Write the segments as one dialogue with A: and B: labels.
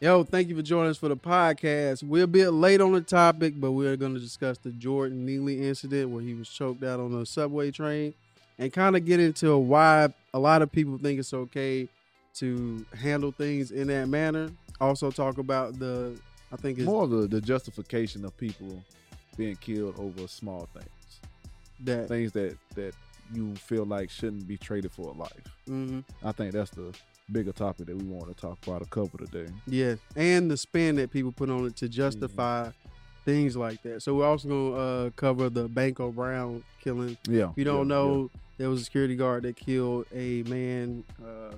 A: Yo, thank you for joining us for the podcast. We're a bit late on the topic, but we're going to discuss the Jordan Neely incident where he was choked out on a subway train and kind of get into why a lot of people think it's okay to handle things in that manner. Also, talk about the, I think it's
B: More the, the justification of people being killed over small things,
A: that.
B: things that that you feel like shouldn't be traded for a life.
A: hmm
B: I think that's the bigger topic that we want to talk about a couple today.
A: Yeah, and the spin that people put on it to justify
B: Mm-hmm.
A: things like that. So we're also going to uh, cover the Banko Brown killing.
B: Yeah.
A: If you don't
B: yeah,
A: know, there was a security guard that killed a man uh,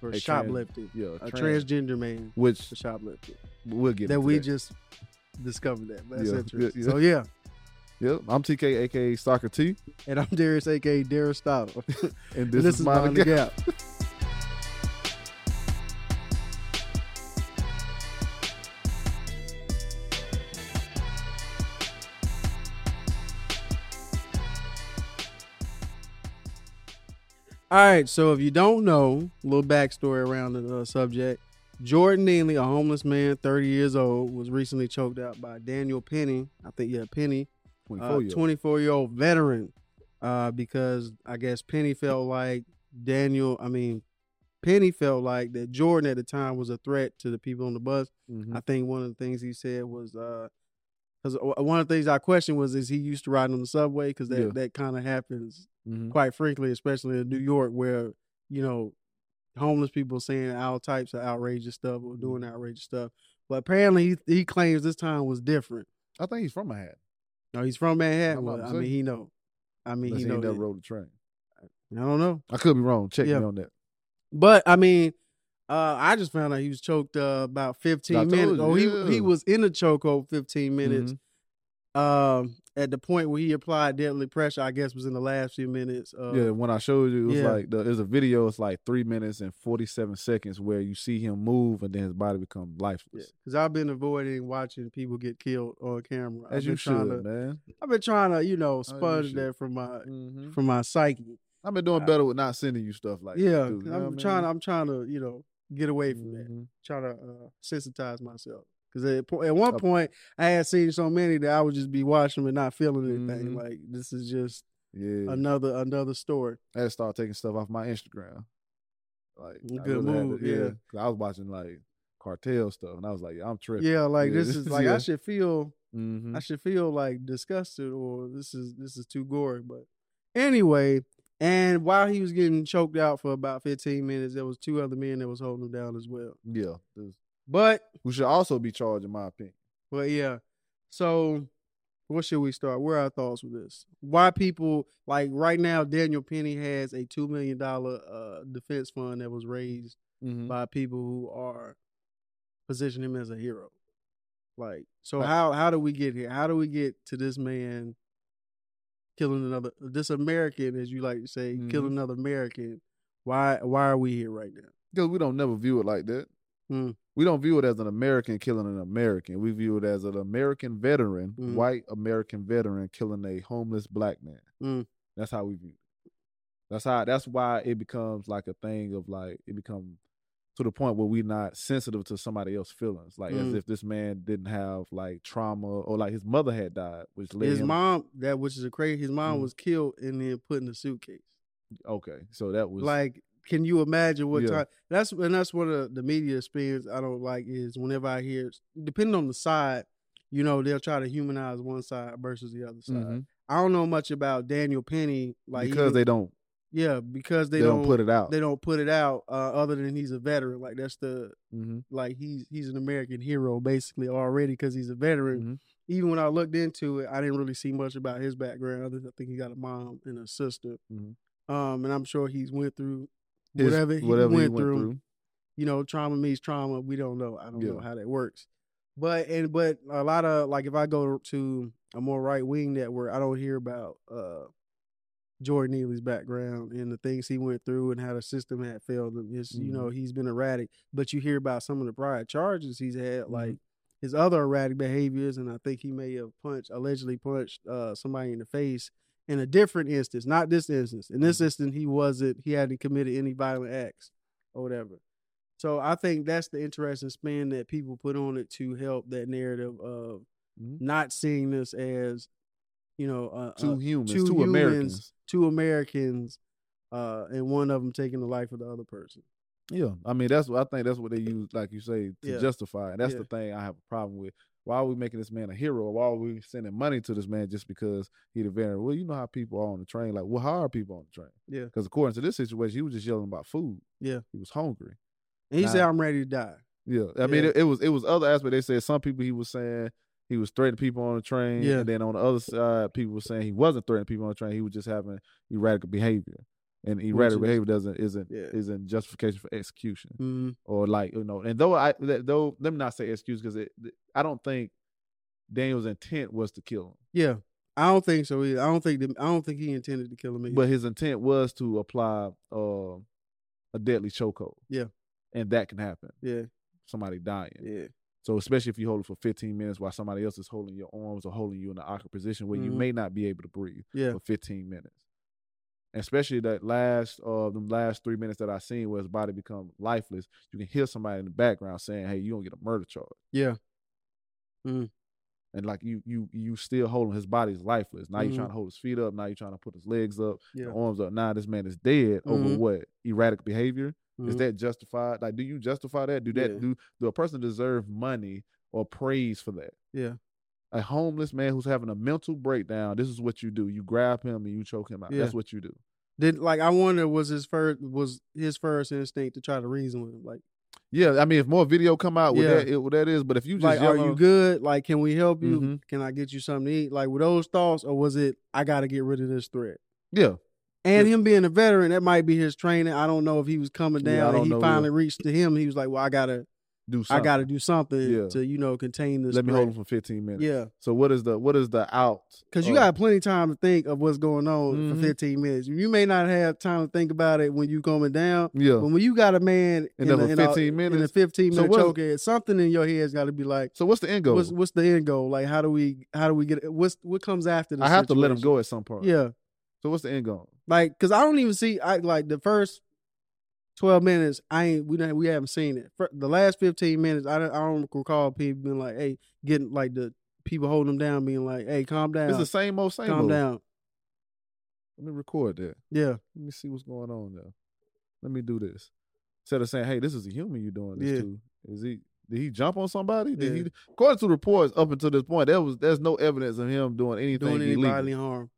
A: for
B: A trans-
A: shoplifting.
B: yeah,
A: a
B: trans-
A: transgender man
B: which
A: for shoplifting.
B: we'll get
A: That we just discovered that. That's
B: Yeah,
A: interesting.
B: yeah, yeah.
A: So yeah,
B: Yep, I'm TK, aka Soccer T,
A: and I'm Darius, aka Darius
B: and
A: and
B: this,
A: this, is Mind the Gap. All right, so if you don't know, a little backstory around the uh, subject. Jordan Neely, a homeless man, 30 years old, was recently choked out by Daniel Penny. I think, yeah, Penny,
B: 24
A: uh,
B: year old.
A: 24 year old veteran uh, because I guess Penny felt like Daniel, I mean, Penny felt like that Jordan at the time was a threat to the people on the bus.
B: Mhm.
A: I think one of the things he said was, because one of the things I questioned was, is he used to ride on the subway? Because that,
B: Yeah.
A: that kind of happens
B: Mhm.
A: quite frankly, especially in New York, where you know homeless people saying all types of outrageous stuff or doing
B: Mm-hmm.
A: outrageous stuff. But apparently, he, he claims this time was different.
B: I think he's from Manhattan.
A: No, he's from Manhattan. Well, I mean, he know. I mean,
B: Unless
A: he
B: he
A: know. that.
B: rode the train.
A: I don't know,
B: I could be wrong. Check
A: Yeah.
B: me on that.
A: but I mean, uh, I just found out he was choked uh, about
B: I
A: fifteen
B: told
A: minutes.
B: you,
A: Oh, he he was in the chokehold fifteen minutes.
B: Mhm.
A: Um, at the point where he applied deadly pressure, I guess was in the last few minutes. Uh,
B: yeah, when I showed you, it was
A: yeah.
B: like the, there's a video. It's like three minutes and forty seven seconds where you see him move and then his body become lifeless.
A: because I've been avoiding watching people get killed on camera. I've
B: As
A: been
B: you
A: trying
B: should,
A: to-
B: man.
A: I've been trying to, you know, sponge that from my
B: Mhm.
A: from my psyche.
B: I've been doing better with not sending you stuff like
A: yeah,
B: that,
A: I'm
B: what I
A: trying.
B: mean?
A: I'm trying to, you know, get away from that.
B: Mhm.
A: Trying to uh, sensitize myself because at, at one point I had seen so many that I would just be watching them and not feeling anything.
B: Mhm.
A: Like this is just
B: Yeah,
A: another another story.
B: I had to start taking stuff off my Instagram. Like
A: Good
B: really
A: move,
B: to-
A: yeah.
B: 'cause I was watching like cartel stuff, and I was like, yeah, I'm tripping.
A: Yeah, like
B: Yeah,
A: this is like I should feel
B: Mhm.
A: I should feel like disgusted or this is this is too gory. But anyway, and while he was getting choked out for about 15 minutes, there was two other men that was holding him down as well.
B: Yeah,
A: But
B: who should also be charged, in my opinion.
A: but yeah. So what should we start? Where are our thoughts with this? Why people like right now Daniel Penny has a two million dollar uh defense fund that was raised
B: Mhm.
A: by people who are positioning him as a hero. Like, so how how do we get here? How do we get to this man killing another this American, as you like to say, killing another American? Why why are we here right now?
B: Because we don't never view it like that.
A: Hmm.
B: We don't view it as an American killing an American. We view it as an American veteran,
A: Mhm.
B: white American veteran killing a homeless black man.
A: Mm.
B: That's how we view it. That's how. That's why it becomes like a thing of like it becomes to the point where we're not sensitive to somebody else's feelings, like as
A: Mm.
B: if this man didn't have like trauma or like his mother had died, which led
A: His
B: him.
A: mom, that which is a crazy. His mom
B: Mhm.
A: was killed and then put in a suitcase.
B: Okay, so that was
A: Like, can you imagine what
B: Yeah.
A: time? That's and that's one of the media spins I don't like is whenever I hear, depending on the side, you know, they'll try to humanize one side versus the other side.
B: Mhm.
A: I don't know much about Daniel Penny, like
B: because
A: even-
B: they don't
A: yeah, because
B: they,
A: they,
B: don't, put it out.
A: They don't put it out. Uh, other than he's a veteran, like that's the
B: Mhm.
A: like he's he's an American hero basically already because he's a veteran.
B: Mhm.
A: Even when I looked into it, I didn't really see much about his background. I think he got a mom and a sister.
B: Mhm.
A: Um, and I'm sure he's went through whatever he
B: whatever
A: went,
B: he went
A: through,
B: through.
A: You know, trauma means trauma. We don't know. I don't know how that works. But and but a lot of like if I go to a more right wing network, I don't hear about uh Jordan Neely's background and the things he went through and how the system had failed him. It's, you
B: Mm-hmm.
A: know, he's been erratic. But you hear about some of the prior charges he's had,
B: Mm-hmm.
A: like his other erratic behaviors, and I think he may have punched, allegedly punched uh, somebody in the face in a different instance, not this instance. In
B: Mm-hmm.
A: this instance, he wasn't, he hadn't committed any violent acts or whatever. So I think that's the interesting spin that people put on it to help that narrative of
B: Mhm.
A: not seeing this as, you know, uh,
B: Two
A: uh,
B: humans,
A: two
B: two,
A: humans,
B: Americans.
A: two Americans, uh, and one of them taking the life of the other person.
B: Yeah, I mean that's what I think. That's what they use, like you say, to
A: Yeah.
B: justify. And that's
A: Yeah.
B: the thing I have a problem with. Why are we making this man a hero? Why are we sending money to this man just because he the veteran? Well, you know how people are on the train. Like, well, how are people on the train?
A: Yeah.
B: Because according to this situation, he was just yelling about food.
A: Yeah.
B: he was hungry.
A: And he
B: Nah.
A: said, "I'm ready to die."
B: Yeah, I mean it, it was it was other aspect. They said some people he was saying he was threatening people on the train.
A: Yeah.
B: and then on the other side, people were saying he wasn't threatening people on the train. He was just having erratic behavior, and erratic
A: is-
B: behavior doesn't isn't
A: Yeah.
B: isn't justification for execution
A: hmm
B: or like you know. And though I though let me not say excuse because it I don't think Daniel's intent was to kill him,
A: Yeah, I don't think so either. I don't think that, I don't think he intended to kill him. Either.
B: but his intent was to apply uh, a deadly chokehold.
A: Yeah.
B: and that can happen.
A: yeah,
B: Somebody dying.
A: yeah,
B: So especially if you hold it for 15 minutes while somebody else is holding your arms or holding you in an awkward position where you
A: Mhm.
B: may not be able to breathe
A: yeah,
B: for 15 minutes. And especially that last uh the last three minutes that I seen where his body become lifeless, you can hear somebody in the background saying, Hey, you don't get a murder charge.
A: yeah,
B: And like you you you still holding his body's lifeless. Now
A: Mhm.
B: you're trying to hold his feet up, now you're trying to put his legs up,
A: yeah.
B: arms up. Now this man is dead over
A: Mhm.
B: what? Erratic behavior. Is
A: Mhm.
B: that justified? Like, do you justify that? Do that
A: Yeah.
B: do do a person deserve money or praise for that?
A: yeah,
B: a homeless man who's having a mental breakdown, this is what you do. You grab him and you choke him out.
A: Yeah.
B: That's what you do.
A: Did like I wonder was his first was his first instinct to try to reason with him like
B: Yeah, I mean, if more video come out, with
A: Yeah.
B: that, it, what that is. But if you just
A: like are you good like can we help you
B: Mhm.
A: can I get you something to eat like with those thoughts or was it I got to get rid of this threat
B: yeah,
A: and
B: Yeah.
A: him being a veteran that might be his training I don't know if he was coming down
B: don't
A: and he
B: yeah.
A: finally reached to him he was like well I gotta
B: do
A: I gotta do something
B: Yeah.
A: to you know contain this
B: Let me hold him for fifteen minutes.
A: yeah
B: So what is the what is the out?
A: Because you got plenty of time to think of what's going on
B: Mhm.
A: for 15 minutes. You may not have time to think about it when you coming down,
B: yeah.
A: but when you got a man
B: And
A: in,
B: then
A: a,
B: for
A: in a-
B: 15
A: in a
B: minutes?
A: 15
B: So
A: minute
B: what's-
A: chokehead, something in your head's got to be like,
B: So what's the end goal?
A: what's what's the end goal? Like, how do we how do we get what's what comes after this?
B: I have to let him go at some point.
A: Yeah,
B: So what's the end goal?
A: like because I don't even see I like the first 12 minutes. I ain't we don't, we haven't seen it. For the last 15 minutes, I don't, I don't recall people being like, hey, getting like the people holding them down, being like, hey, calm down,
B: It's the same old same
A: calm
B: old.
A: down.
B: Let me record that.
A: Yeah,
B: Let me see what's going on there. Let me do this. Instead of saying, "Hey, this is a human you're doing this
A: Yeah.
B: to," is he? Did he jump on somebody? Did
A: Yeah.
B: he? According to reports, up until this point, there was there's no evidence of him doing anything
A: doing any
B: illegal,
A: bodily harm.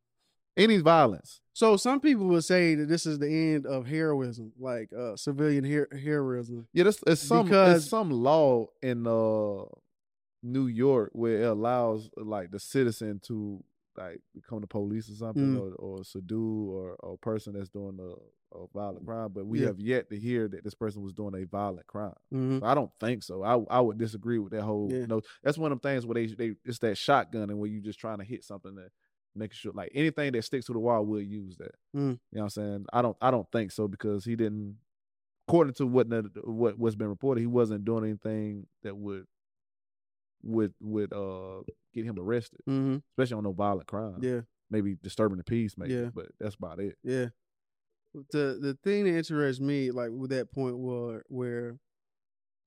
B: Any violence.
A: So some people would say that this is the end of heroism, like uh, civilian her- heroism.
B: Yeah, there's, there's some
A: Because-
B: there's some law in uh New York where it allows like the citizen to like become the police or something,
A: Mm.
B: or, or subdue or, or a person that's doing a, a violent crime. But we
A: Yeah.
B: have yet to hear that this person was doing a violent crime.
A: Mm-hmm.
B: So I don't think so. I I would disagree with that whole.
A: Yeah.
B: No, that's one of them things where they they it's that shotgun and where you just trying to hit something that making sure like anything that sticks to the wall will use that.
A: Mm.
B: You know what I'm saying? I don't I don't think so because he didn't. According to what the- what what's been reported, he wasn't doing anything that would would would uh get him arrested,
A: Mm-hmm.
B: especially on no violent crime.
A: Yeah,
B: Maybe disturbing the peace, maybe.
A: Yeah.
B: But that's about it.
A: yeah. The the thing that interests me, like with that point, where where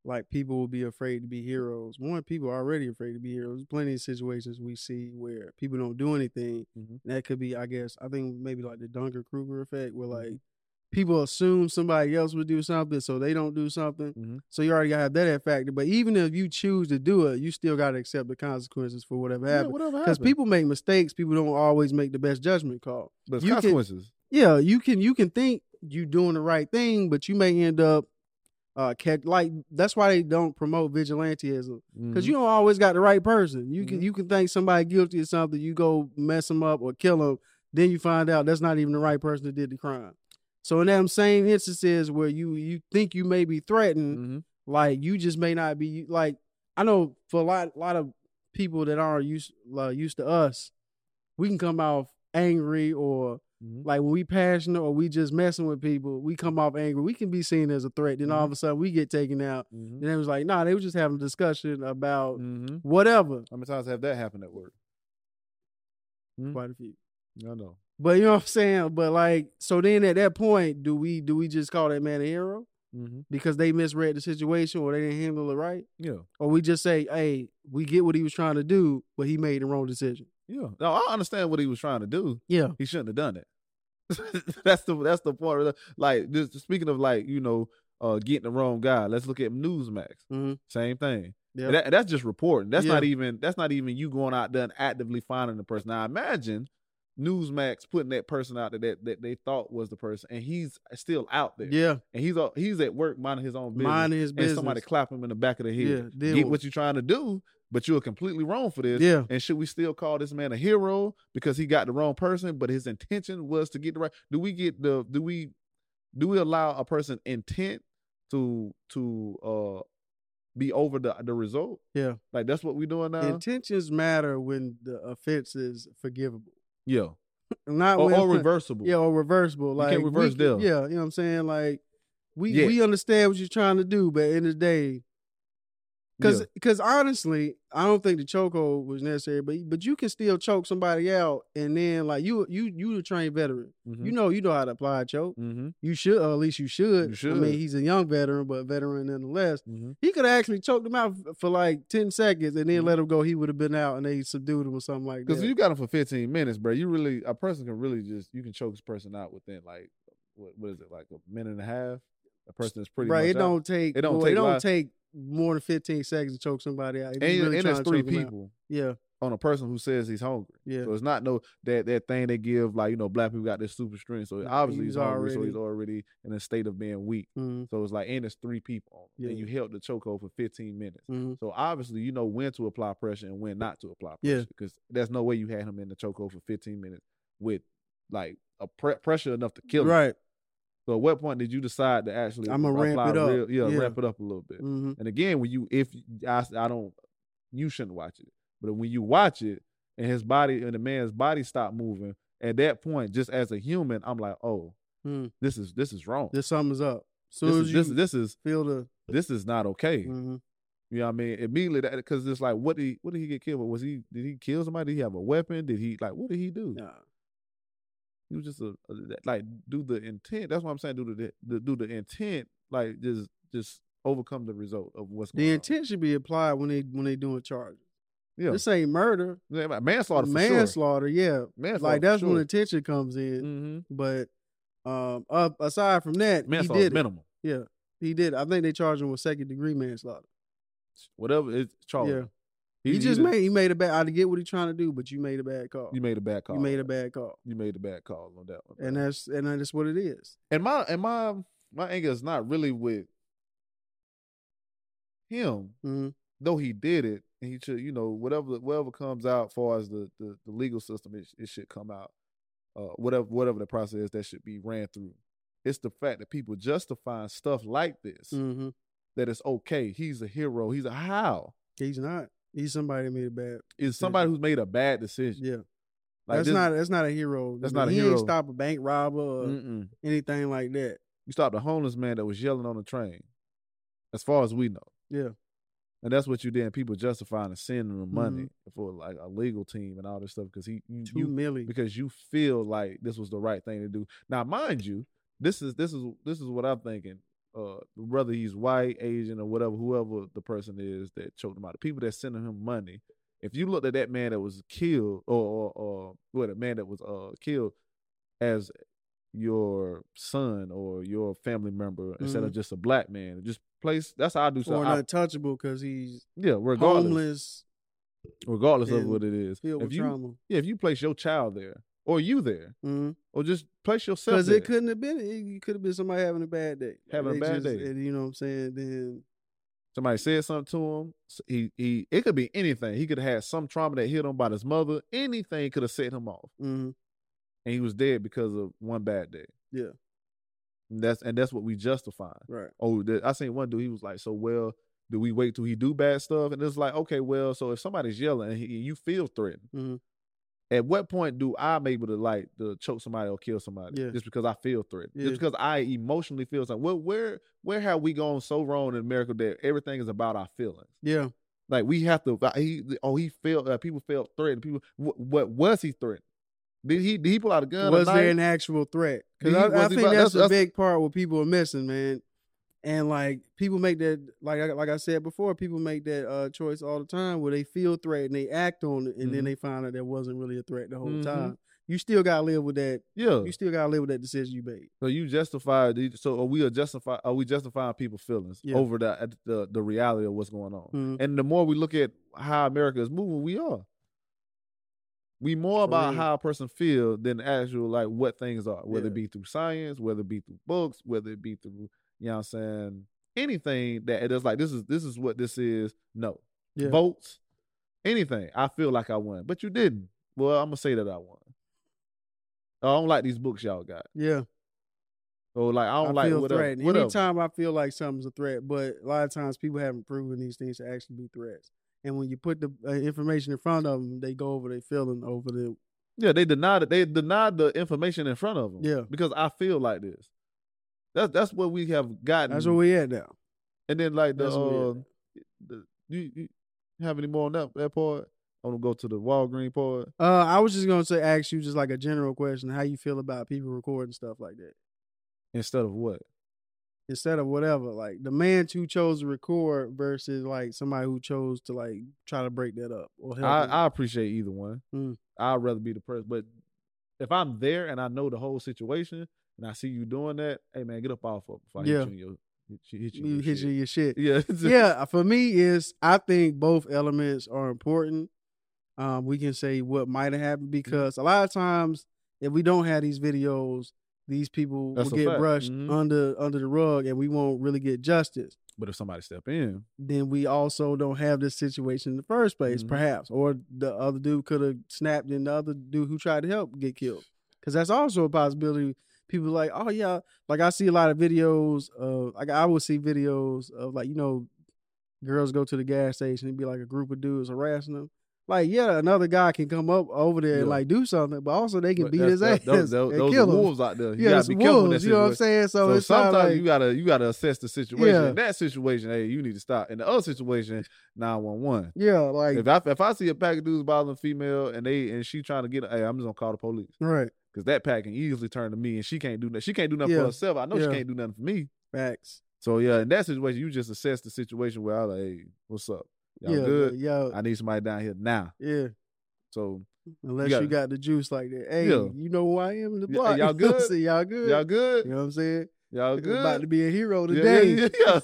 A: like people will be afraid to be heroes. One, people are already afraid to be heroes. Plenty of situations we see where people don't do anything.
B: Mhm.
A: And that could be, I guess, I think maybe like the Dunning Kruger effect, where
B: Mhm.
A: like people assume somebody else would do something, so they don't do something.
B: Mhm.
A: So you already have that factor. But even if you choose to do it, you still gotta accept the consequences for whatever
B: Yeah, whatever
A: Because people make mistakes, people don't always make the best judgment call.
B: but
A: you can-
B: consequences.
A: Yeah, you can you can think you're doing the right thing, but you may end up uh catch like that's why they don't promote vigilantism because
B: Mhm.
A: you don't always got the right person. You can
B: Mhm.
A: you can think somebody guilty of something, you go mess them up or kill them, then you find out that's not even the right person that did the crime. So in them same instances where you you think you may be threatened,
B: Mhm.
A: like you just may not be like I know for a lot lot of people that aren't used uh, used to us, we can come off angry or
B: Mhm.
A: like when we passionate or we just messing with people, we come off angry. We can be seen as a threat. Then all of a sudden we get taken out.
B: Mhm.
A: And it was like, nah, they were just having a discussion about
B: Mhm.
A: whatever.
B: How many times have that happened at work? Mhm.
A: Quite a few.
B: I know.
A: But you know what I'm saying? But like, so then at that point, do we do we just call that man a hero?
B: Mm-hmm.
A: because they misread the situation or they didn't handle it right,
B: Yeah,
A: or we just say, "Hey, we get what he was trying to do, but he made the wrong decision."
B: yeah. No, I understand what he was trying to do.
A: Yeah,
B: He shouldn't have done it. that's the that's the part. Of the, like this, speaking of like you know uh getting the wrong guy. Let's look at Newsmax.
A: hmm
B: Same thing.
A: yeah,
B: that, that's just reporting. That's
A: Yeah.
B: not even that's not even you going out there and actively finding the person. Now imagine Newsmax putting that person out there that, that they thought was the person, and he's still out there,
A: yeah.
B: and he's he's at work minding his own business,
A: Minding his
B: and somebody clap him in the back of the head.
A: yeah,
B: Get
A: with
B: what you're trying to do, but you're completely wrong for this.
A: yeah,
B: And should we still call this man a hero because he got the wrong person, but his intention was to get the right? Do we get the? Do we? Do we allow a person intent to to uh be over the the result?
A: yeah.
B: Like that's what we're doing now.
A: Intentions matter when the offense is forgivable,
B: yeah,
A: not
B: or,
A: when
B: or reversible.
A: Yeah, or reversible.
B: You
A: Like
B: can't
A: we
B: reverse them.
A: Yeah, you know what I'm saying. Like we
B: Yeah.
A: we understand what you're trying to do, but at the end of the day, because
B: Yeah.
A: because honestly, I don't think the chokehold was necessary. But but you can still choke somebody out, and then like you you you a trained veteran.
B: Mhm.
A: You know you know how to apply a choke.
B: Mhm.
A: You should, or at least you should.
B: You should.
A: I mean, he's a young veteran, but veteran nonetheless.
B: Mhm.
A: He could have actually choked him out f- for like ten seconds, and then
B: Mhm.
A: let him go. He would have been out, and they subdued him or something like that.
B: Because you got him for 15 minutes, bro. You really a person can really just you can choke this person out within like what what is it like a minute and a half? A person is pretty
A: right? It
B: out.
A: don't take.
B: It don't
A: boy,
B: take
A: it don't take more than fifteen seconds to choke somebody out.
B: and,
A: really
B: and
A: to
B: three
A: choke 'em out.
B: people
A: Yeah,
B: on a person who says he's hungry.
A: yeah,
B: So it's not no that that thing they give like you know black people got this super strength. So obviously
A: he's
B: he's hungry, so
A: already-
B: he's already in a state of being weak.
A: mm
B: So it's like and it's three people him, and you held the chokehold for 15 minutes.
A: mm
B: So obviously you know when to apply pressure and when not to apply
A: Yeah.
B: pressure because there's no way you had him in the chokehold for 15 minutes with like a pre- pressure enough to kill him.
A: right.
B: So at what point did you decide to actually
A: I'ma ramp it up.
B: real- yeah,
A: Yeah.
B: ramp it up a little bit.
A: hmm
B: And again, when you if I, I don't, you shouldn't watch it. But when you watch it and his body and the man's body stop moving, at that point, just as a human, I'm like, oh,
A: Mm.
B: this is this is wrong.
A: This something's up. Soon
B: This
A: as
B: is this, this is
A: feel the,
B: this is not okay.
A: mhm.
B: You know what I mean? Immediately that because it's like, what did he what did he get killed? with? Was he did he kill somebody? Did he have a weapon? Did he like what did he do?
A: Nah.
B: He was just a, a like do the intent. That's what I'm saying. Do the, the do the intent like just just overcome the result of what's going
A: the
B: on.
A: intent should be applied when they when they doing charges.
B: Yeah,
A: This ain't murder,
B: Yeah, manslaughter for sure.
A: manslaughter. Yeah,
B: Manslaughter
A: like that's
B: for
A: when
B: sure.
A: intention comes in.
B: Mm-hmm.
A: But um, up aside from that, he did
B: minimal.
A: Yeah, he did. I think they charged him with second degree manslaughter.
B: Whatever it's Charlie.
A: Yeah. He, just made he made a bad. I get what he's trying to do, but you made a bad call.
B: you made a bad call.
A: You made a bad call,
B: You made a bad call on that one.
A: and that's and that's what it is.
B: and my and my my anger is not really with him,
A: hmm
B: though he did it, and he should, you know, whatever whatever comes out far as the the, the legal system, it, it should come out. Uh, whatever whatever the process is, that should be ran through. It's the fact that people justifying stuff like this
A: hmm
B: that it's okay. He's a hero. He's a how
A: He's not. He's somebody that made a bad.
B: is somebody who's made a bad decision.
A: Yeah,
B: Like
A: that's
B: this-
A: not. That's not a hero.
B: That's not a
A: he
B: hero.
A: Ain't stop a bank robber or
B: Mm-mm.
A: anything like that.
B: You stopped a homeless man that was yelling on the train, as far as we know.
A: Yeah,
B: And that's what you did. People justifying and sending them money
A: Mm-hmm.
B: for like a legal team and all this stuff because he you,
A: two
B: you
A: milli.
B: because you feel like this was the right thing to do. Now, mind you, this is this is this is what I'm thinking. Uh, whether he's white, Asian, or whatever, whoever the person is that choked him out, the people that sending him money. If you looked at that man that was killed, or or, or what a man that was uh killed as your son or your family member instead of just a black man, just place. That's how I do
A: or
B: something. I-
A: untouchable because he's
B: yeah, regardless,
A: homeless,
B: regardless of what it is. If you
A: trauma.
B: yeah, if you place your child there or you there,
A: Because
B: or just place yourself
A: Because
B: it
A: couldn't have been. It could have been somebody having a bad day.
B: Having a bad
A: just-
B: day.
A: and you know what I'm saying? Then
B: Somebody said something to him. He he. It could be anything. He could have had some trauma that hit him by his mother. Anything could have set him off,
A: mhm.
B: and he was dead because of one bad day.
A: Yeah.
B: And that's and that's what we justify.
A: right.
B: Oh, I seen one dude. He was like, "So well, do we wait till he do bad stuff?" And it's like, okay, well, so if somebody's yelling and he, you feel threatened,
A: Mhm.
B: At what point do I'm able to like to choke somebody or kill somebody
A: Yeah.
B: just because I feel threatened?
A: Yeah.
B: Just because I emotionally feel something. Where where where have we gone so wrong in America that everything is about our feelings?
A: Yeah.
B: Like we have to. He oh he felt uh, people felt threatened. People what, what was he threatened? Did he did he pull out a gun?
A: Was there an actual threat? Because I, I think that's,
B: that's-
A: a big part what people are missing, man. And like people make that like I- like I said before, people make that uh, choice all the time where they feel threatened, they act on it, and then
B: Mhm.
A: they find out there wasn't really a threat the whole
B: Mhm.
A: time. You still gotta live with that.
B: Yeah.
A: You still gotta live with that decision you made.
B: So you justify the- so are we are justify are we justifying people's feelings
A: Yeah.
B: over the, the the reality of what's going on?
A: Mhm.
B: And the more we look at how America is moving, we are. We more about
A: real.
B: how a person feels than actual like what things are, whether
A: Yeah.
B: it be through science, whether it be through books, whether it be through you know what I'm saying, anything that it is like this is this is what this is. No.
A: Yeah.
B: Votes, anything. I feel like I won. But you didn't. Well, I'm gonna say that I won. I don't like these books y'all got.
A: Yeah.
B: So like I
A: I,
B: don't like
A: feel
B: whatever.
A: threatened.
B: whatever.
A: Anytime I feel like something's a threat, but a lot of times people haven't proven these things to actually be threats. And when you put the uh, information in front of them, they go over their feeling over the
B: Yeah, they denied it. They denied the information in front of them.
A: Yeah.
B: because I feel like this. That's that's what we have gotten.
A: That's where we at now.
B: and then like the,
A: that's where we
B: uh, the you, you have any more on that that part? I want to go to the Walgreen part.
A: Uh, I was just gonna say, ask you just like a general question: how you feel about people recording stuff like that
B: Instead of what?
A: instead of whatever? Like the man who chose to record versus like somebody who chose to like try to break that up or help.
B: I. I appreciate either one.
A: Mm.
B: I'd rather be the person, but if I'm there and I know the whole situation and I see you doing that, hey man, get up off of it before I
A: Yeah.
B: hit you in your hit you, hit you your
A: hit
B: shit.
A: you your shit.
B: Yeah,
A: yeah, for me is I think both elements are important. Um, we can say what might have happened
B: Mm-hmm.
A: because a lot of times if we don't have these videos, these people
B: That's
A: will get
B: fact.
A: brushed
B: Mhm.
A: under under the rug, and we won't really get justice.
B: But if somebody step in,
A: Then we also don't have this situation in the first place,
B: Mhm.
A: perhaps, or the other dude could have snapped, and the other dude who tried to help get killed, because that's also a possibility. People like, oh yeah, like I see a lot of videos of like I would see videos of like you know girls go to the gas station and be like a group of dudes harassing them. Like, yeah, another guy can come up over there and like do something, but also they can
B: but
A: beat his
B: that-
A: ass
B: Those, those,
A: and
B: those
A: kill
B: are
A: him.
B: wolves out there. You
A: yeah,
B: gotta be careful in that
A: wolves. You know what I'm saying? So,
B: So, sometimes
A: like,
B: you gotta you gotta assess the situation.
A: Yeah.
B: In that situation, hey, you need to stop. In the other situation, nine one one.
A: yeah, like
B: If I if I see a pack of dudes bothering a female and they and she trying to get, hey, I'm just gonna call the police
A: right
B: because that pack can easily turn to me and she can't do nothing. She can't do nothing
A: Yeah.
B: for herself. I know
A: Yeah.
B: she can't do nothing for me.
A: facts.
B: So yeah, in that situation, you just assess the situation where I like, hey, what's up? Y'all
A: yeah,
B: good?
A: yeah,
B: I need somebody down here now.
A: yeah.
B: So
A: Unless
B: gotta-
A: you got the juice like that. Hey,
B: Yeah.
A: you know who I am in the block.
B: y'all
A: You
B: good?
A: saying? y'all good.
B: y'all good?
A: You know what I'm saying?
B: Y'all
A: I'm
B: good?
A: about to be a hero
B: Yeah,
A: today.
B: yeah, yeah.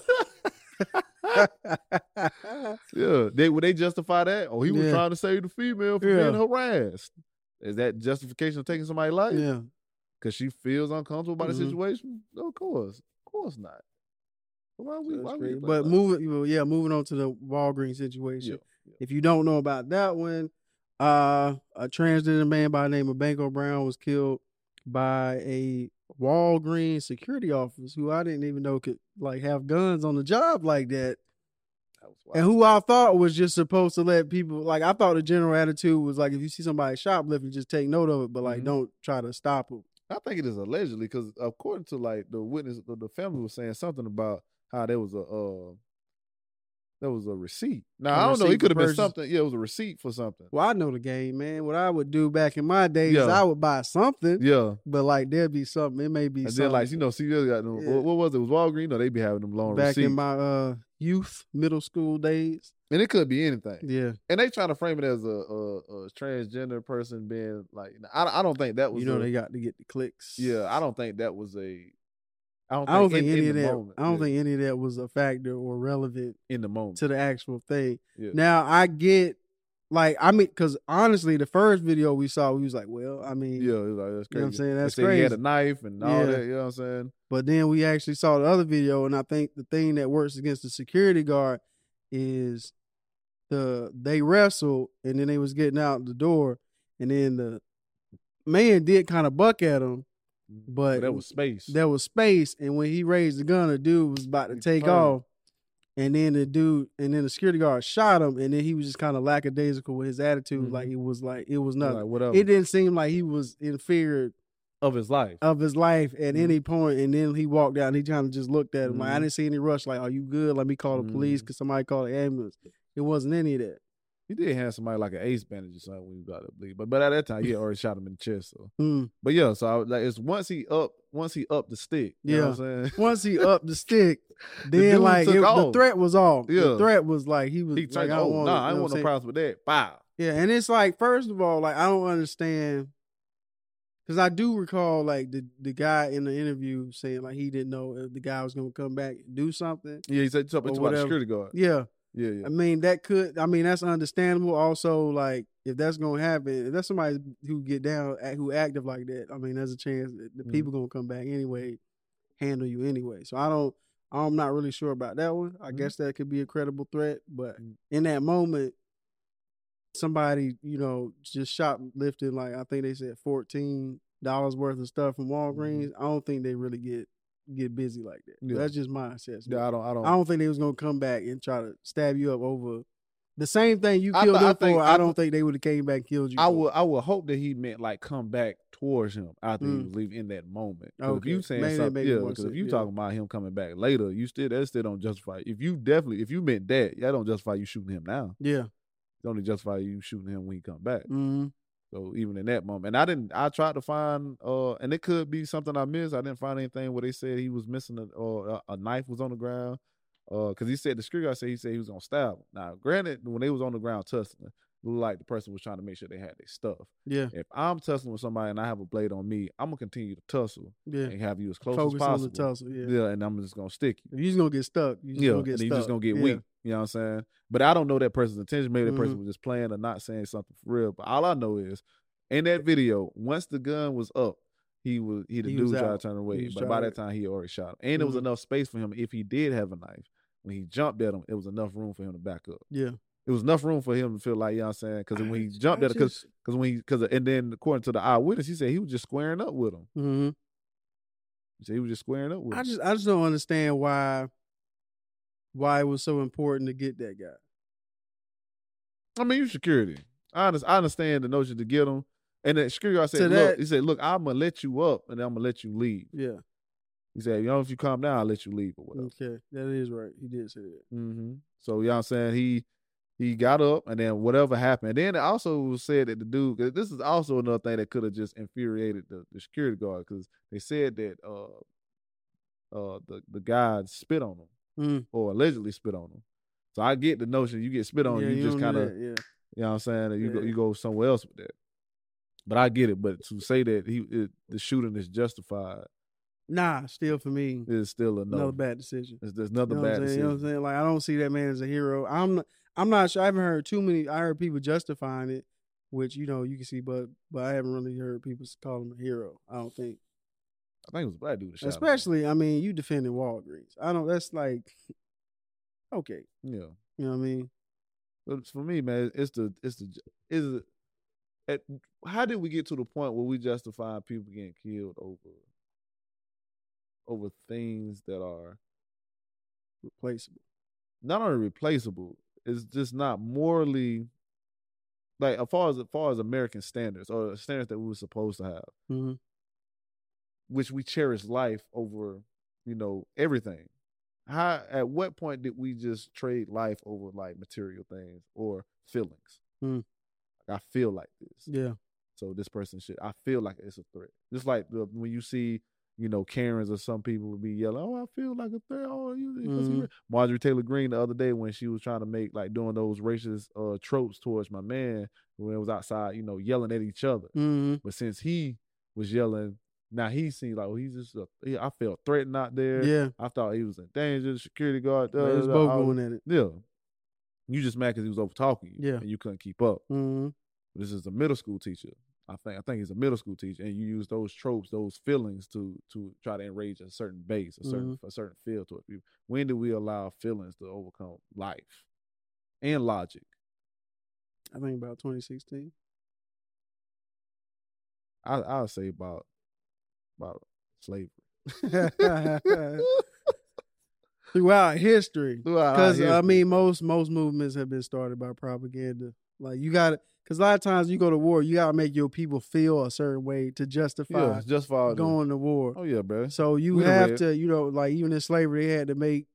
B: Yeah, they would they justify that? Oh, he was
A: Yeah.
B: trying to save the female from
A: Yeah.
B: being harassed. Is that justification of taking somebody's life?
A: yeah.
B: Because she feels uncomfortable about
A: Mhm.
B: the situation? No, of course, of course not. Why we?
A: That's
B: Why we
A: But
B: like-
A: moving, well, yeah, moving on to the Walgreens situation.
B: Yeah,
A: If you don't know about that one, uh, a transgender man by the name of Banko Brown was killed by a Walgreens security officer who I didn't even know could like have guns on the job like that, and who I thought was just supposed to let people like I thought the general attitude was like if you see somebody shoplifting, just take note of it, but like
B: Mhm.
A: don't try to stop them.
B: I think it is allegedly because according to like the witness, the, the family was saying something about how there was a uh, there was a receipt. Now
A: A
B: I don't know. It could have been something. Yeah, it was a receipt for something.
A: Well, I know the game, man. What I would do back in my days,
B: Yeah.
A: I would buy something,
B: Yeah,
A: but like there'd be something. It may be
B: and
A: something.
B: then like you know, CVS got them.
A: Yeah.
B: What, was it? It was Walgreens? You know, they be having them long receipts.
A: back
B: receipts,
A: in my uh youth, middle school days.
B: and it could be anything.
A: Yeah,
B: And they trying to frame it as a, a, a transgender person being like. I, I don't think that was.
A: you know
B: a-
A: they got to get the clicks.
B: Yeah, I don't think that was a. I don't think,
A: I don't think
B: in,
A: any of that.
B: Moment,
A: I don't
B: yeah,
A: think any of that was a factor or relevant
B: in the moment.
A: to the actual thing.
B: Yeah.
A: Now I get, like, I mean, because honestly, the first video we saw, we was like, well, I mean,
B: yeah, it was like that's
A: You know what I'm
B: crazy.
A: saying? That's
B: said He had a knife and all
A: Yeah.
B: that. You know what I'm saying?
A: But then we actually saw the other video, and I think the thing that works against the security guard is the they wrestled, and then they was getting out the door, and then the man did kind of buck at him. But
B: that was space.
A: there was space, and when he raised the gun, the dude was about to
B: He
A: take
B: turned.
A: off, and then the dude, and then the security guard shot him, and then he was just kind of lackadaisical with his attitude,
B: Mhm.
A: like it was like it was
B: Like,
A: nothing.
B: whatever
A: It didn't seem like he was in fear
B: of his life.
A: of his life at
B: Mhm.
A: any point, and then he walked out and he kind of just looked at him like I
B: Mhm.
A: didn't see any rush. Like, are you good? Let me call the police
B: Mhm.
A: because somebody called the ambulance. It wasn't any of that.
B: He did have somebody like an ace bandage or something when he got up bleed. But but at that time, he already shot him in the chest. So
A: Mm.
B: but yeah, so I, like it's once he up once he up the stick. You know what I'm saying?
A: Once he upped the stick, then
B: dude
A: like it- the threat was off. The
B: Yeah.
A: threat was like he was
B: He
A: like, I
B: oh,
A: don't want,
B: nah, I
A: know
B: want no problems with that. Bow.
A: Yeah, and it's like first of all, like I don't understand because I do recall like the the guy in the interview saying like he didn't know if the guy was gonna come back and do something.
B: Yeah, he said something about the security guard.
A: Yeah,
B: Yeah, yeah.
A: I mean that could. I mean that's understandable. Also, like if that's gonna happen, if that's somebody who get down who active like that, I mean there's a chance that the
B: Mhm.
A: people gonna come back anyway, handle you anyway. So I don't. I'm not really sure about that one. I
B: Mhm.
A: guess that could be a credible threat, but
B: Mhm.
A: in that moment, somebody you know just shoplifting like I think they said fourteen dollars worth of stuff from Walgreens. I don't think they really get get busy like that.
B: Mm-hmm. Yeah.
A: That's just my assessment.
B: Yeah, I don't I don't
A: I don't think they was gonna come back and try to stab you up over the same thing you
B: I
A: killed
B: th- I think-
A: for.
B: I
A: I don't think they would have came back and killed you.
B: I
A: for.
B: would I would hope that he meant like come back towards him after he
A: Mm.
B: was leaving in that moment.
A: Okay.
B: If you saying
A: Maybe
B: something, yeah, because if you
A: yeah.
B: talking about him coming back later, you still that still don't justify. If you definitely if you meant that, that don't justify you shooting him now.
A: Yeah.
B: It only justify you shooting him when he come back.
A: hmm
B: So even in that moment, and I didn't. I tried to find, uh, and it could be something I missed. I didn't find anything where they said he was missing a or a, a knife was on the ground. Uh, because he said the security guard said he said he was gonna stab him. Now, granted, when they was on the ground tussling, it looked like the person was trying to make sure they had their stuff.
A: Yeah.
B: If I'm tussling with somebody and I have a blade on me, I'm gonna continue to tussle
A: Yeah.
B: and have you as close
A: Focus
B: as
A: on
B: possible.
A: the tussle. Yeah.
B: Yeah, and I'm just gonna stick you.
A: If you just gonna get stuck, you just
B: Yeah,
A: gonna get
B: and
A: stuck.
B: you just gonna get
A: yeah.
B: weak. You know what I'm saying? But I don't know that person's intention. Maybe that person
A: Mhm.
B: was just playing or not saying something for real. But all I know is in that video, once the gun was up, he was he the
A: He
B: dude tried to turn away. But by that time he already shot him. And there was enough space for him if he did have a knife. When he jumped at him, it was enough room for him to back up.
A: Yeah.
B: It was enough room for him to feel like, you know what I'm saying? Because when he jumped
A: I
B: at him, because because when he because and then according to the eyewitness, he said he was just squaring up with him.
A: Mm-hmm.
B: He said he was just squaring up with
A: I
B: him.
A: just I just don't understand why why it was so important to get that guy.
B: I mean, you security. I understand, I understand the notion to get him. And the security guard
A: To
B: said,
A: that-
B: "Look," he said, "Look, I'm gonna let you up, and then I'm gonna let you leave."
A: Yeah.
B: He said, "You know, if you calm down, I'll let you leave or whatever."
A: Okay. That is right. He did say that.
B: hmm So you know what I'm saying? He he got up, and then whatever happened. And then it also was said that the dude. this is also another thing that could have just infuriated the, the security guard because they said that uh uh the the guy spit on him
A: Mm.
B: or allegedly spit on them. So I get the notion you get spit on,
A: yeah,
B: you, just kind of
A: yeah.
B: You know what I'm saying? And You go you go somewhere else with that. But I get it. But to say that he it, the shooting is justified
A: Nah, still for me,
B: it's still a no.
A: another bad decision.
B: It's, there's another
A: You know,
B: bad
A: I'm you know what I'm
B: decision.
A: saying? Like I don't see that man as a hero. I'm not, I'm not sure. I haven't heard too many. I heard people justifying it, which you know you can see, but but I haven't really heard people call him a hero. I don't think,
B: I think it was a black dude. that
A: especially I mean you defending Walgreens. I don't. That's like okay.
B: yeah.
A: You know what I mean?
B: But for me, man, it's the it's the is it. At, how did we get to the point where we justify people getting killed over over things that are
A: Replaceable.
B: not only replaceable, it's just not morally like as far as as far as American standards or standards that we were supposed to have.
A: hmm
B: which we cherish life over, you know, everything. How at what point did we just trade life over like material things or feelings?
A: Hmm.
B: Like, I feel like this,
A: Yeah.
B: so this person should. I feel like it's a threat. Just like the, when you see, you know, Karens or some people would be yelling, "Oh, I feel like a threat." Oh, you,
A: Mhm.
B: ra-" Marjorie Taylor Greene the other day when she was trying to make like doing those racist uh, tropes towards my man when it was outside, you know, yelling at each other.
A: hmm
B: But since he was yelling, now he seemed like oh, he's just. A, he, I felt threatened out there.
A: Yeah.
B: I thought he was in danger. The security guard. Da,
A: was
B: da,
A: both
B: da,
A: going at it.
B: Yeah. You just mad because he was over talking you.
A: Yeah.
B: And you couldn't keep up.
A: hmm
B: This is a middle school teacher. I think. I think he's a middle school teacher, and you use those tropes, those feelings to to try to enrage a certain base, a certain
A: Mm-hmm.
B: a certain feel to it. When do we allow feelings to overcome life and logic?
A: I think about 2016.
B: I I'll say about about slavery.
A: Throughout history, because I mean, most most movements have been started by propaganda. Like you got to, because a lot of times you go to war, you got to make your people feel a certain way to justify
B: yeah,
A: going to war.
B: Oh yeah, bro.
A: So you
B: We
A: have to, you know, like even in slavery, they had to make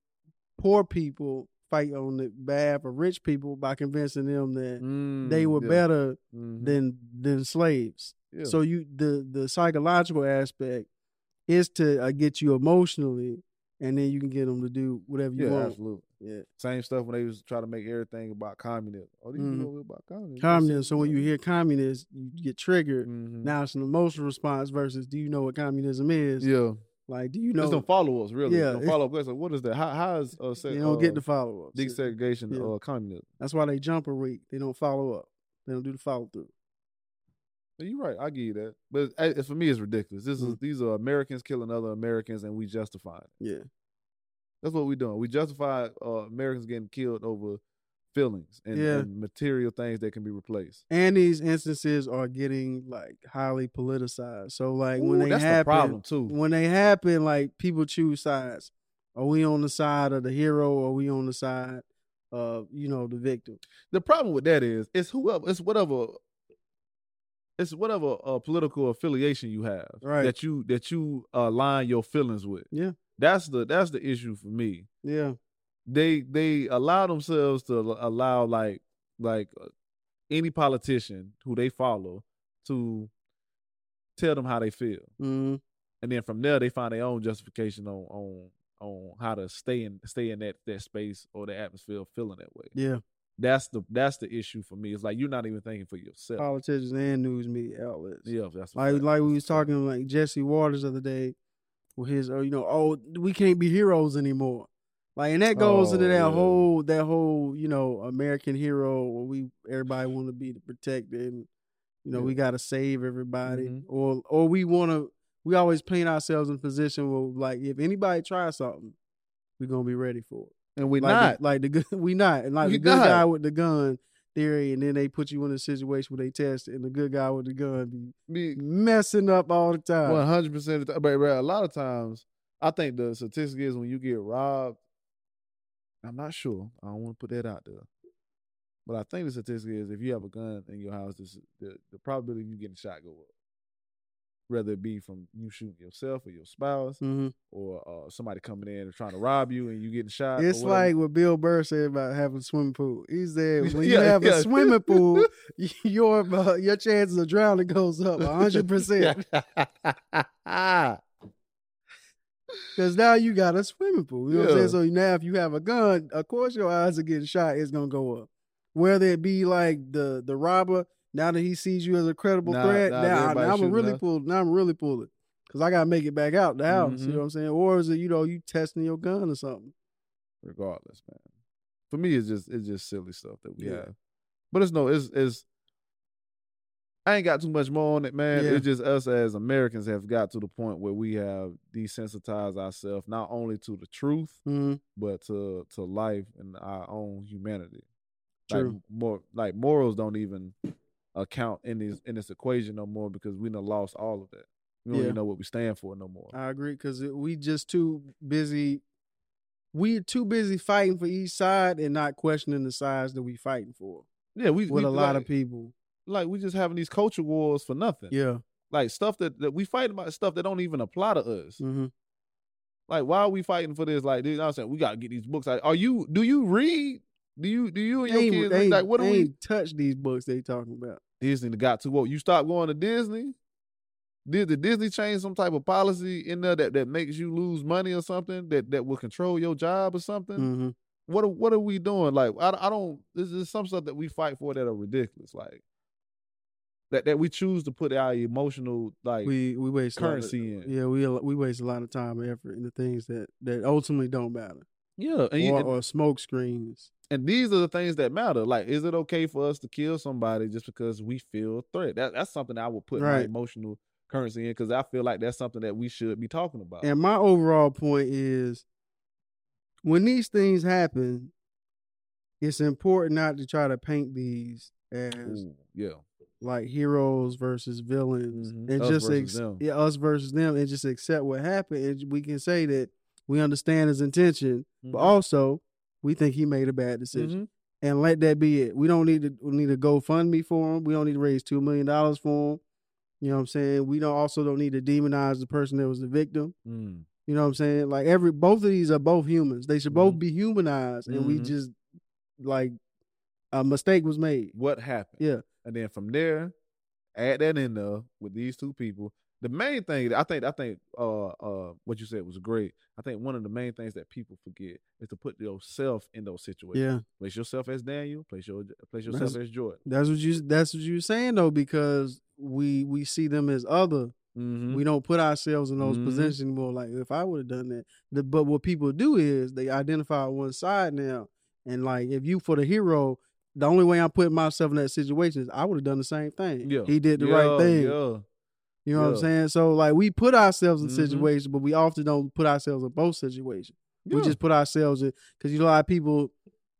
A: poor people fight on the behalf of rich people by convincing them that they
B: Mm,
A: were
B: yeah.
A: better
B: Mhm.
A: than than slaves.
B: Yeah.
A: So you the the psychological aspect is to uh, get you emotionally, and then you can get them to do whatever you
B: yeah,
A: want.
B: absolutely.
A: Yeah,
B: Same stuff when they was trying to make everything about communism. Oh, these
A: Mhm.
B: people about communism.
A: communism. So when you hear communist, you get triggered.
B: Mhm.
A: Now it's an emotional response versus do you know what communism is?
B: yeah,
A: Like, do you know?
B: it's
A: know?
B: them follow ups really.
A: Yeah,
B: Them
A: it-
B: follow up questions. What is that? How how is uh,
A: They
B: se-
A: don't
B: uh,
A: get the follow up.
B: desegregation
A: Yeah.
B: uh, communism?
A: That's why they jump a week. They don't follow up. They don't do the follow through.
B: You're right. I give you that. But uh, for me, it's ridiculous. This is
A: Mhm.
B: these are Americans killing other Americans, and we justify it.
A: Yeah,
B: That's what we're doing. We justify uh, Americans getting killed over feelings and,
A: Yeah.
B: and material things that can be replaced.
A: and these instances are getting like highly politicized. So like when they
B: that's
A: happen,
B: the problem too.
A: when they happen, like people choose sides. Are we on the side of the hero or are we on the side of, you know, the victim?
B: The problem with that is it's whoever it's whatever it's whatever uh, political affiliation you have
A: Right.
B: that you that you align your feelings with.
A: Yeah.
B: That's the that's the issue for me.
A: Yeah.
B: They they allow themselves to allow like like uh, any politician who they follow to tell them how they feel.
A: hmm
B: and then from there they find their own justification on on on how to stay in stay in that that space or the atmosphere feeling that way.
A: Yeah.
B: That's the that's the issue for me. It's like you're not even thinking for yourself.
A: Politicians and news media outlets.
B: Yeah, that's
A: Like like we was
B: That's a fact.
A: talking like Jesse Watters the other day with his uh, you know, oh we can't be heroes anymore. Like and that goes into
B: Oh,
A: that
B: yeah.
A: whole that whole, you know, American hero where we everybody wanna be the protector and you know,
B: Yeah.
A: we gotta save everybody.
B: Mhm.
A: Or or we wanna we always paint ourselves in a position where like if anybody tries something, we're gonna be ready for it.
B: And we
A: like
B: not.
A: the, like the good we not and like
B: We
A: the good
B: not.
A: guy with the gun theory and then they put you in a situation where they test it and the good guy with the gun be messing up all the time.
B: one hundred percent of the time. But, but a lot of times, I think the statistic is when you get robbed. I'm not sure. I don't want to put that out there. But I think the statistic is if you have a gun in your house, this, the the probability of you getting shot go up. Whether it be from you shooting yourself or your spouse,
A: hmm
B: or uh, somebody coming in and trying to rob you and you getting shot.
A: It's like what Bill Burr said about having a swimming pool. He said when you have
B: yeah.
A: a swimming pool, your uh, your chances of drowning goes up hundred percent because now you got a swimming pool. You know what I'm saying? So now if you have a gun, of course your odds of getting shot is gonna go up. Whether it be like the the robber, now that he sees you as a credible
B: Nah,
A: threat,
B: nah,
A: now, now I'm really
B: now.
A: pull. Now I'm really pulling because I gotta make it back out the house. You
B: Mhm.
A: know what I'm saying? Or is it you know you testing your gun or something?
B: regardless, man. For me, it's just it's just silly stuff that we
A: Yeah.
B: have. But it's no, it's it's. I ain't got too much more on it, man.
A: Yeah.
B: It's just us as Americans have got to the point where we have desensitized ourselves not only to the truth,
A: Mhm.
B: but to to life and our own humanity.
A: True.
B: Like more like morals don't even account in this in this equation no more because we done lost all of that. We don't
A: Yeah.
B: even know what we stand for no more.
A: I agree because we just too busy. We're too busy fighting for each side and not questioning the sides that we fighting for.
B: Yeah, we
A: With
B: we,
A: a lot
B: like,
A: of people.
B: like we just having these culture wars for nothing.
A: Yeah.
B: like stuff that, that we fight about stuff that don't even apply to us.
A: hmm
B: Like, why are we fighting for this? Like, dude, I'm saying we gotta get these books. Out. Are you? Do you read? Do you? Do you and your
A: They,
B: kids
A: they,
B: like? What do we?
A: touch these books they talking about.
B: Disney got to what? You stop going to Disney. Did the Disney change some type of policy in there that, that makes you lose money or something that, that will control your job or something?
A: hmm
B: What are, what are we doing? Like I, I don't. This is some stuff that we fight for that are ridiculous. Like that that we choose to put our emotional like
A: We we waste lot of-
B: currency in.
A: yeah, we we waste a lot of time and effort into things that that ultimately don't matter,
B: Yeah, and, you-
A: or,
B: and-
A: or smoke screens.
B: And these are the things that matter. Like, is it okay for us to kill somebody just because we feel threat? That, that's something I would put my emotional currency in because I feel like that's something that we should be talking about.
A: And my overall point is when these things happen, it's important not to try to paint these as
B: Ooh, yeah,
A: like heroes versus villains
B: Mhm.
A: and
B: Us
A: just ex- yeah us versus them and just accept what happened and we can say that we understand his intention but
B: Mhm.
A: also we think he made a bad decision
B: Mhm.
A: and let that be it we don't need to we need to GoFundMe for him we don't need to raise two million dollars for him you know what I'm saying we don't also don't need to demonize the person that was the victim
B: Mm.
A: You know what I'm saying? Like every both of these are both humans. They should both
B: Mhm.
A: be humanized, and we
B: Mhm.
A: just like a mistake was made.
B: What happened?
A: Yeah.
B: And then from there, add that in there with these two people. The main thing I think I think uh uh what you said was great. I think one of the main things that people forget is to put yourself in those situations.
A: Yeah,
B: Place yourself as Daniel. Place your place yourself
A: That's-
B: as Jordan.
A: that's what you that's what you were saying though, because we we see them as other.
B: Mm-hmm.
A: We don't put ourselves in those
B: Mhm.
A: positions anymore. Like if I would have done that, the, but what people do is they identify one side now, and like if you for the hero, the only way I'm putting myself in that situation is I would have done the same thing.
B: Yeah.
A: he did the
B: yeah,
A: right thing.
B: Yeah.
A: You know what I'm saying? So like we put ourselves in
B: Mhm.
A: situations, but we often don't put ourselves in both situations. We just put ourselves in because you know a lot of people.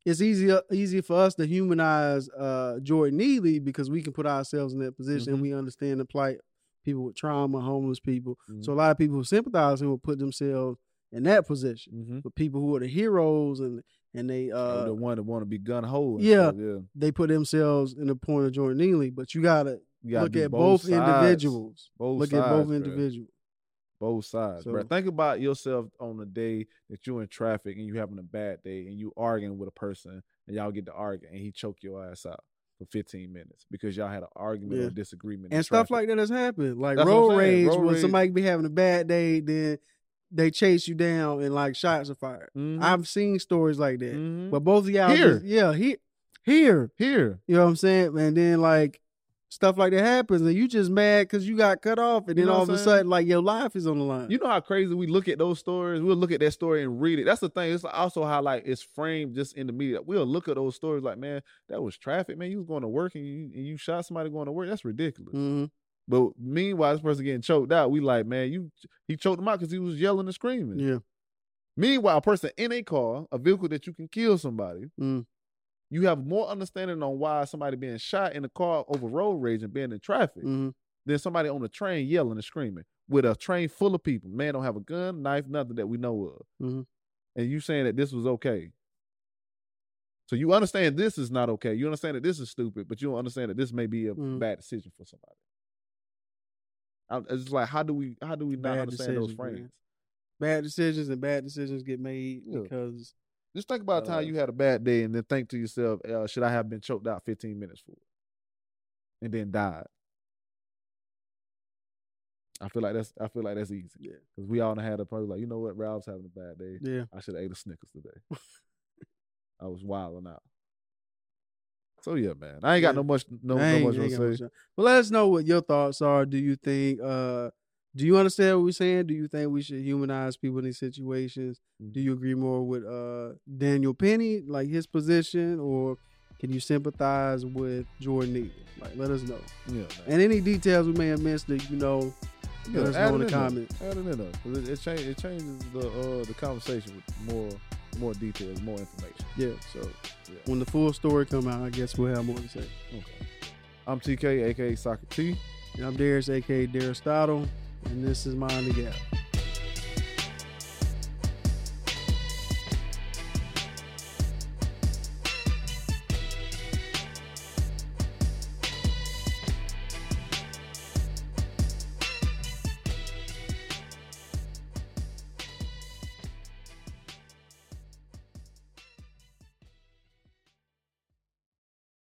A: It's easier easier for us to humanize uh, Jordan Neely because we can put ourselves in that position and
B: Mhm.
A: we understand the plight people with trauma, homeless people.
B: Mhm.
A: So a lot of people who sympathize and will put themselves in that position.
B: Mm-hmm.
A: But people who are the heroes and and they uh
B: the one that want to be gun ho.
A: yeah.
B: yeah.
A: they put themselves in the point of Jordan Neely. But You gotta look at both,
B: sides.
A: individuals.
B: Both
A: look
B: sides,
A: at both
B: bruh.
A: individuals.
B: Both sides, bro. Think about yourself on the day that you're in traffic and you having a bad day and you arguing with a person and y'all get to argue and he choke your ass out for 15 minutes because y'all had an argument
A: Yeah.
B: or disagreement
A: and stuff
B: traffic.
A: like that has happened. Like
B: That's
A: road rage,
B: Road
A: when
B: rage-
A: somebody be having a bad day, then they chase you down and like shots are fired.
B: Mhm.
A: I've seen stories like that.
B: Mhm.
A: But both of y'all,
B: Here.
A: just- yeah, he, here,
B: here,
A: you know what I'm saying, and then like stuff like that happens, and you just mad because you got cut off, and
B: You
A: then
B: know
A: all of a sudden like your life is on the line.
B: you know how crazy we look at those stories. We'll look at that story and read it. That's the thing. It's also how like it's framed just in the media. We'll look at those stories like, man, that was traffic, man. You was going to work and you, and you shot somebody going to work. That's ridiculous.
A: Mhm.
B: But meanwhile, this person getting choked out, we like, man, you he choked him out because he was yelling and screaming.
A: Yeah,
B: Meanwhile, a person in a car, a vehicle that you can kill somebody,
A: Mm.
B: You have more understanding on why somebody being shot in the car over road rage and being in traffic
A: hmm
B: than somebody on the train yelling and screaming with a train full of people. Man, don't have a gun, knife, nothing that we know of.
A: Mhm.
B: And you saying that this was okay. So you understand this is not okay. You understand that this is stupid, but you don't understand that this may be a
A: Mm.
B: bad decision for somebody. I- It's like how do we how do we not
A: Bad
B: understand those
A: decisions, man.
B: frames?
A: bad decisions and bad decisions get made
B: Yeah.
A: because
B: Just think about a
A: Uh,
B: time you had a bad day and then think to yourself, uh, should I have been choked out 15 minutes for it? And then died. I feel like that's I feel like that's easy.
A: Yeah.
B: Because we all had a probably like, you know what, Ralph's having a bad day.
A: yeah,
B: I should have ate a Snickers today. I was wilding out. So yeah, man. I ain't got
A: Yeah.
B: no much no, no much to say.
A: much But let us know what your thoughts are. Do you think? uh Do you understand what we're saying? Do you think we should humanize people in these situations? Do you agree more with uh Daniel Penny, like his position, or can you sympathize with Jordan Neely? Like, let us know.
B: Yeah, man.
A: And any details we may have missed that you know,
B: Yeah,
A: let us know in the comments.
B: Add it in It, it, change, it changes the uh, the conversation with more more details, more information.
A: Yeah. So
B: Yeah.
A: when the full story come out, I guess we'll have more to say.
B: Okay. I'm TK, aka Soccer T.
A: And I'm Darius, aka Daristotle, and this is Mind the Gap.